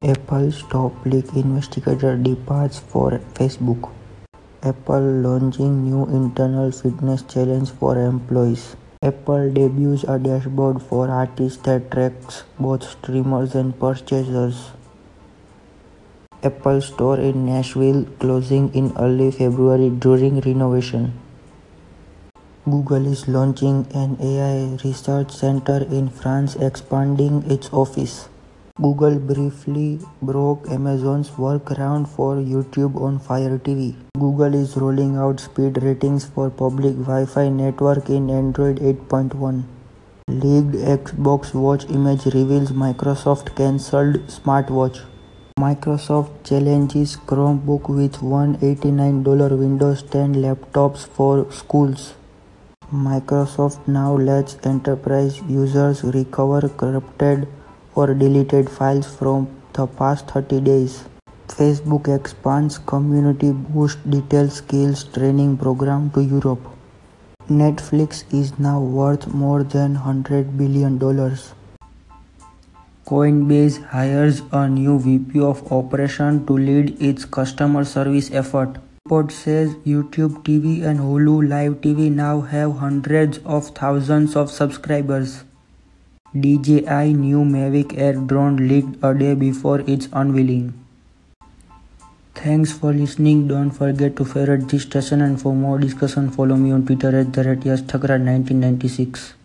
Apple's top leak investigator departs for Facebook. Apple launching new internal fitness challenge for employees. Apple debuts a dashboard for artists that tracks both streamers and purchasers. Apple store in Nashville closing in early February during renovation. Google is launching an AI research center in France expanding its office. Google briefly broke Amazon's workaround for YouTube on Fire TV. Google is rolling out speed ratings for public Wi-Fi network in Android 8.1. Leaked Xbox Watch image reveals Microsoft cancelled smartwatch. Microsoft challenges Chromebook with $189 Windows 10 laptops for schools. Microsoft now lets enterprise users recover corrupted or deleted files from the past 30 days. Facebook expands community boost detail skills training program to Europe. Netflix is now worth more than 100 billion dollars. Coinbase hires a new VP of operation to lead its customer service effort. Report says YouTube TV and Hulu Live TV now have hundreds of thousands of subscribers. DJI new Mavic Air drone leaked a day before its unveiling. Thanks for listening. Don't forget to favorite this station and for more discussion follow me on Twitter at the rate 1996